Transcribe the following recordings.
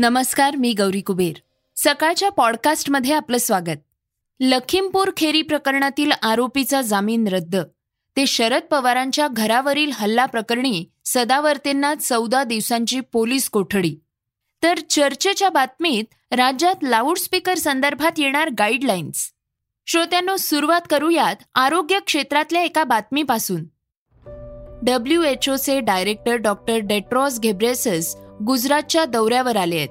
नमस्कार मी गौरी कुबेर. सकाळच्या पॉडकास्टमध्ये आपलं स्वागत. लखीमपूर खेरी प्रकरणातील आरोपीचा जामीन रद्द. ते शरद पवारांच्या घरावरील हल्ला प्रकरणी सदावर्तेंना चौदा दिवसांची पोलीस कोठडी. तर चर्चेच्या बातमीत राज्यात लाऊडस्पीकर संदर्भात येणार गाईडलाईन्स. श्रोत्यांनो सुरुवात करूयात आरोग्य क्षेत्रातल्या एका बातमीपासून. डब्ल्यू एच ओचे डायरेक्टर डॉक्टर डेट्रॉस घेब्रेसस गुजरातच्या दौऱ्यावर आले आहेत.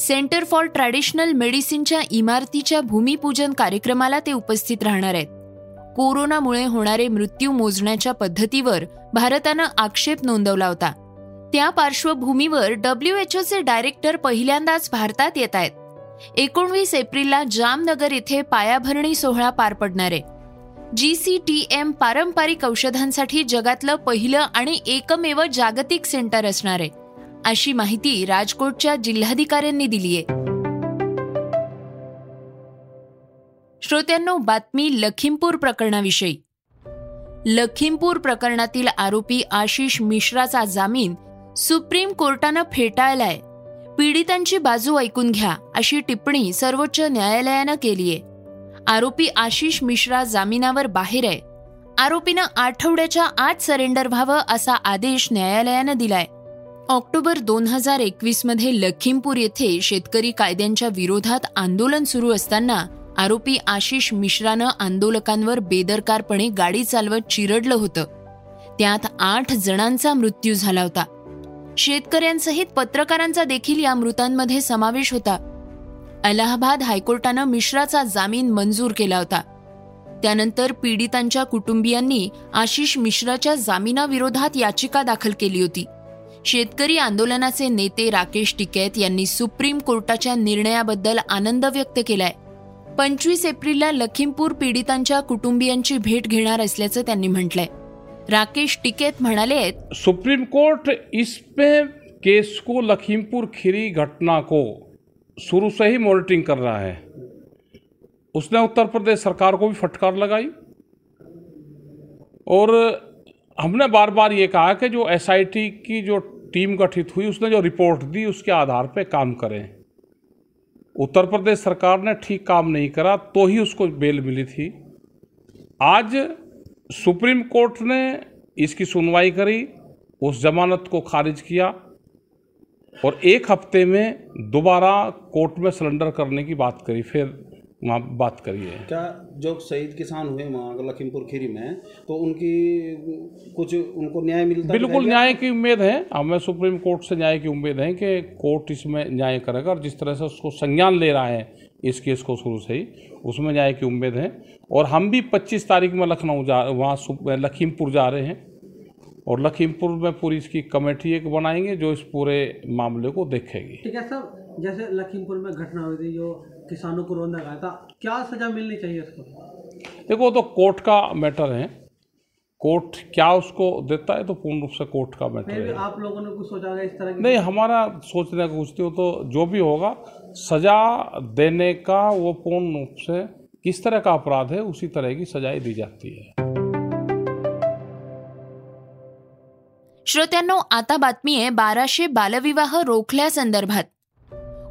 सेंटर फॉर ट्रॅडिशनल मेडिसिनच्या इमारतीच्या भूमिपूजन कार्यक्रमाला ते उपस्थित राहणार आहेत. कोरोनामुळे होणारे मृत्यू मोजण्याच्या पद्धतीवर भारतानं आक्षेप नोंदवला होता. त्या पार्श्वभूमीवर डब्ल्यू एच ओचे डायरेक्टर पहिल्यांदाच भारतात येत आहेत. एकोणवीस एप्रिलला जामनगर येथे पायाभरणी सोहळा पार पडणार आहे. जी सी टी एम पारंपरिक औषधांसाठी जगातलं पहिलं आणि एकमेव जागतिक सेंटर असणार आहे. अशी माहिती राजकोटच्या जिल्हाधिकाऱ्यांनी दिली आहे श्रोत्यांनो बातमी लखीमपूर प्रकरणाविषयी. लखीमपूर प्रकरणातील आरोपी आशिष मिश्राचा जामीन सुप्रीम कोर्टानं फेटाळलाय. पीडितांची बाजू ऐकून घ्या अशी टिप्पणी सर्वोच्च न्यायालयानं केलीय. आरोपी आशिष मिश्रा जामिनावर बाहेर आहे. आरोपीनं आठवड्याच्या आत सरेंडर व्हावं असा आदेश न्यायालयानं दिलाय. ऑक्टोबर दोन हजार एकवीसमध्ये लखीमपूर येथे शेतकरी कायद्यांच्या विरोधात आंदोलन सुरू असताना आरोपी आशिष मिश्रानं आंदोलकांवर बेदरकारपणे गाडी चालवत चिरडलं होतं. त्यात आठ जणांचा मृत्यू झाला होता. शेतकऱ्यांसहित पत्रकारांचा देखील या मृतांमध्ये समावेश होता. अलाहाबाद हायकोर्टानं मिश्राचा जामीन मंजूर केला होता. त्यानंतर पीडितांच्या कुटुंबियांनी आशिष मिश्राच्या जामिनाविरोधात याचिका दाखल केली होती. शेतकरी आंदोलनाचे नेते राकेश टिकैत यांनी सुप्रीम कोर्टाच्या निर्णयाबद्दल आनंद व्यक्त केलाय. पंचवीस एप्रिलला लखीमपूर पीडितांच्या कुटुंबियांची भेट घेणार असल्याचं त्यांनी म्हटलंय. राकेश टिकैत म्हणाले सुप्रीम कोर्ट इसपे केस को लखीमपुर खीरी घटना को शुरू से ही मॉनिटरिंग कर रहा है। उसने उत्तर प्रदेश सरकार को भी फटकार लगाई। और हमने बार बार ये कहा कि जो एसआईटी की जो टीम गठित हुई, उसने जो रिपोर्ट दी, उसके आधार पे काम करें। उत्तर प्रदेश सरकार ने ठीक काम नहीं करा तो ही उसको बेल मिली थी। आज सुप्रीम कोर्ट ने इसकी सुनवाई करी, उस जमानत को खारिज किया और एक हफ़्ते में दोबारा कोर्ट में सरेंडर करने की बात करी, फिर वहाँ बात करिए। क्या जो शहीद किसान हुए वहाँ लखीमपुर खीरी में तो उनकी कुछ उनको न्याय मिलता बिल्कुल न्याय की उम्मीद है। हमें सुप्रीम कोर्ट से न्याय की उम्मीद है कि कोर्ट इसमें न्याय करेगा और जिस तरह से उसको संज्ञान ले रहा है इस केस को शुरू से ही उसमें न्याय की उम्मीद है। और हम भी 25 तारीख में लखनऊ जा वहाँ लखीमपुर जा रहे हैं। और लखीमपुर में पूरी इसकी कमेटी एक बनाएँगे जो इस पूरे मामले को देखेगी। ठीक है सर जैसे लखीमपुर में घटना हुई थी जो किसानों को रोंदा गया था क्या सजा मिलनी चाहिए उसको? देखो तो कोर्ट का मैटर है। कोर्ट क्या उसको देता है तो पूर्ण रूप से कोर्ट का मैटर है। आप लोगों ने कुछ सोचा है इस तरह की? नहीं हमारा सोचने का कुछ तो जो भी होगा सजा देने का वो पूर्ण रूप से किस तरह का अपराध है उसी तरह की सजाएँ दी जाती है। श्रोत्यांनो आता बातमी आहे बाराशे बालविवाह रोखल्यासंदर्भात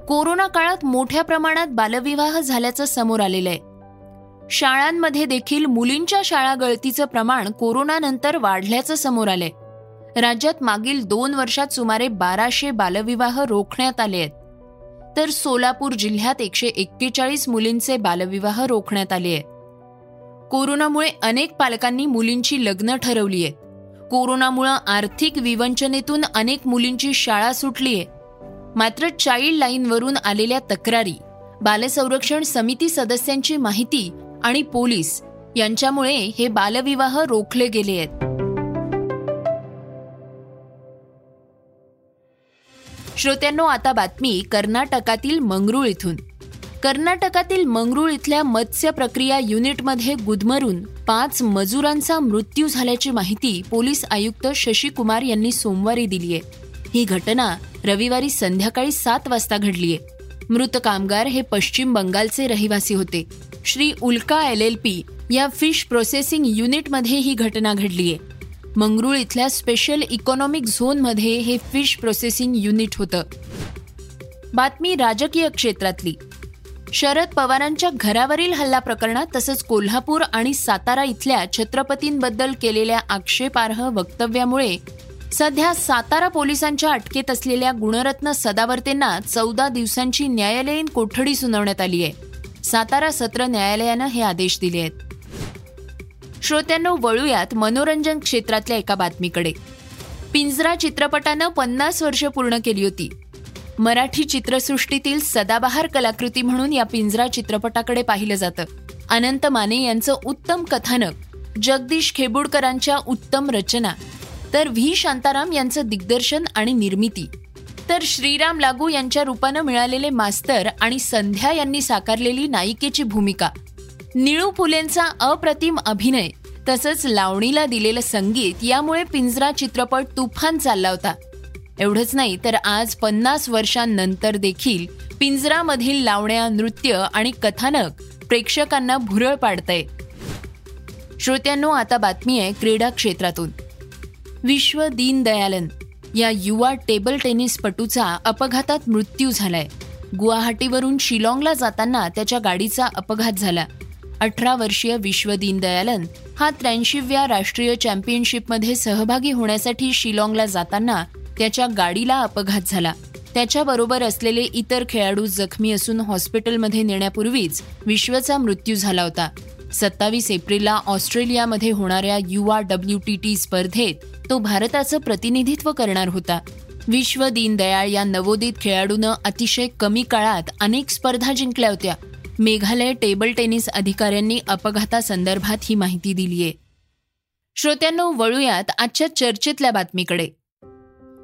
कोरोना काळात मोठ्या प्रमाणात बालविवाह झाल्याचं समोर आलेलं आहे शाळांमध्ये देखील मुलींच्या शाळा गळतीचं प्रमाण कोरोनानंतर वाढल्याचं समोर आलंय. राज्यात मागील दोन वर्षात सुमारे बाराशे बालविवाह रोखण्यात आले आहेत. तर सोलापूर जिल्ह्यात एकशे एक्केचाळीस मुलींचे बालविवाह रोखण्यात आले आहेत. कोरोनामुळे अनेक पालकांनी मुलींची लग्न ठरवली आहेत कोरोनामुळे आर्थिक विवंचनेतून अनेक मुलींची शाळा सुटली आहे मात्र चाइल्ड लाईनवरून आलेल्या तक्रारी बालसंरक्षण समिती सदस्यांची माहिती आणि पोलीस यांच्यामुळे हे बालविवाह रोखले गेले आहेत. श्रोत्यांनो आता बातमी कर्नाटकातील मंगरुळ इथून. कर्नाटकातील मंगरुळ इथल्या मत्स्य प्रक्रिया युनिटमध्ये गुदमरून पाच मजुरांचा मृत्यू झाल्याची माहिती पोलीस आयुक्त शशी कुमार यांनी सोमवारी दिली आहे. ही घटना रविवारी संध्याकाळी सात वाजता घडलीय. मृत कामगार हे पश्चिम बंगालचे रहिवासी होते. Shri Ulka L L P या फिश प्रोसेसिंग युनिटमध्ये ही घटना घडलीय. मंगरुळ इथल्या स्पेशल इकॉनॉमिक झोनमध्ये हे फिश प्रोसेसिंग युनिट होतं. बातमी राजकीय क्षेत्रातली. शरद पवारांच्या घरावरील हल्ला प्रकरणात तसंच कोल्हापूर आणि सातारा इथल्या छत्रपतींबद्दल केलेल्या आक्षेपार्ह वक्तव्यामुळे सध्या सातारा पोलिसांच्या अटकेत असलेल्या गुणरत्न सदावर्तेंना चौदा दिवसांची न्यायालयीन कोठडी सुनावण्यात आली आहे. सातारा सत्र न्यायालयानं हे आदेश दिले आहेत. श्रोत्यांनो वळूयात मनोरंजन क्षेत्रातल्या एका बातमीकडे. पिंजरा चित्रपटानं पन्नास वर्ष पूर्ण केली होती. मराठी चित्रसृष्टीतील सदाबहार कलाकृती म्हणून या पिंजरा चित्रपटाकडे पाहिलं जातं. अनंत माने यांचं उत्तम कथानक जगदीश खेबुडकरांच्या उत्तम रचना. तर व्ही. शांताराम यांचं दिग्दर्शन आणि निर्मिती. तर श्रीराम लागू यांच्या रूपानं मिळालेले मास्तर आणि संध्या यांनी साकारलेली नायिकेची भूमिका. निळू फुलेंचा अप्रतिम अभिनय तसंच लावणीला दिलेलं संगीत यामुळे पिंजरा चित्रपट तुफान चालला होता. एवढंच नाही तर आज पन्नास वर्षांनंतर देखील पिंजरामधील लावण्या नृत्य आणि कथानक प्रेक्षकांना भुरळ पाडतंय. श्रोत्यांनो आता बातमी आहे क्रीडा क्षेत्रातून. विश्व दीनदयालन या युवा टेबल टेनिसपटूचा अपघातात मृत्यू झालाय. गुवाहाटीवरून शिलाँगला जाताना त्याच्या गाडीचा अपघात झाला. अठरा वर्षीय विश्व दीनदयालन हा त्र्याऐंशीव्या राष्ट्रीय चॅम्पियनशिपमध्ये सहभागी होण्यासाठी शिलाँगला जाताना त्याच्या गाडीला अपघात झाला. त्याच्याबरोबर असलेले इतर खेळाडू जखमी असून हॉस्पिटलमध्ये नेण्यापूर्वीच विश्वचा मृत्यू झाला होता. सत्तावीस एप्रिलला ऑस्ट्रेलियामध्ये होणाऱ्या युवा डब्ल्यू टी टी स्पर्धेत तो भारताचं प्रतिनिधित्व करणार होता. विश्व दीनदयाळ या नवोदित खेळाडूनं अतिशय कमी काळात अनेक स्पर्धा जिंकल्या होत्या. मेघालय टेबल टेनिस अधिकाऱ्यांनी अपघातासंदर्भात ही माहिती दिलीय. श्रोत्यांनो वळूयात आजच्या चर्चेतल्या बातमीकडे.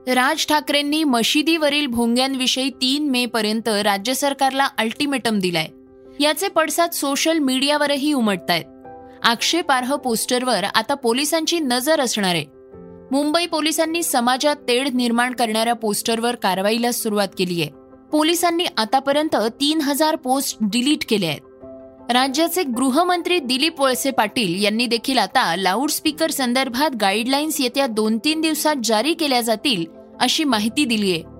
राज ठाकरेंनी मशिदीवरील भोंग्यांविषयी तीन मे पर्यंत राज्य सरकारला अल्टिमेटम दिलाय. याचे पडसाद सोशल मीडियावरही उमटतायत. आक्षेपार्ह पोस्टरवर आता पोलिसांची नजर असणार आहे. मुंबई पोलिसांनी समाजात तेढ निर्माण करणाऱ्या पोस्टरवर कारवाईला सुरुवात केली आहे. पोलिसांनी आतापर्यंत तीन हजार पोस्ट डिलीट केले आहेत. राज्याचे गृहमंत्री दिलीप वळसे पाटील यांनी देखील आता लाऊडस्पीकर संदर्भात गाईडलाईन्स येत्या दोन तीन दिवसात जारी केल्या जातील अशी माहिती दिली आहे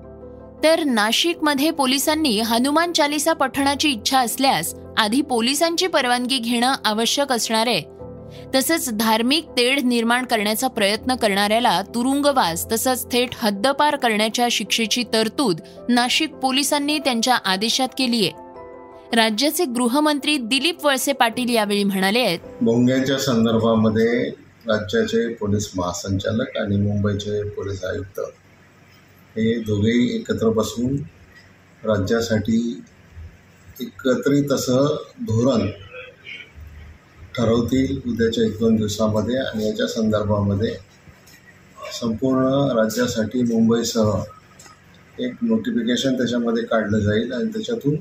तर नाशिकमध्ये पोलिसांनी हनुमान चालिसा पठणाची इच्छा असल्यास आधी पोलिसांची परवानगी घेणं आवश्यक असणार आहे. तसंच धार्मिक तेढ निर्माण करण्याचा प्रयत्न करणाऱ्याला तुरुंगवास तसंच थेट हद्दपार करण्याच्या शिक्षेची तरतूद नाशिक पोलिसांनी त्यांच्या आदेशात केली आहे. राज्याचे गृहमंत्री दिलीप वळसे पाटील यावेळी म्हणाले आहेत. भोंग्याच्या संदर्भामध्ये राज्याचे पोलीस महासंचालक आणि मुंबईचे पोलीस आयुक्त हे दोघेही एकत्र बसून राज्यासाठी एकत्रित असं धोरण ठरवतील उद्याच्या एक दोन दिवसामध्ये आणि याच्या संदर्भामध्ये. संपूर्ण राज्यासाठी मुंबईसह एक नोटिफिकेशन त्याच्यामध्ये काढलं जाईल आणि त्याच्यातून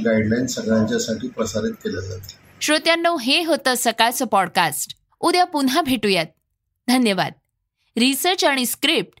गाईडलाईन सगळ्यांच्यासाठी प्रसारित केलं जातील श्रोत्यांनो हे होतं सकाळचं पॉडकास्ट उद्या पुन्हा भेटूयात. धन्यवाद. रिसर्च आणि स्क्रिप्ट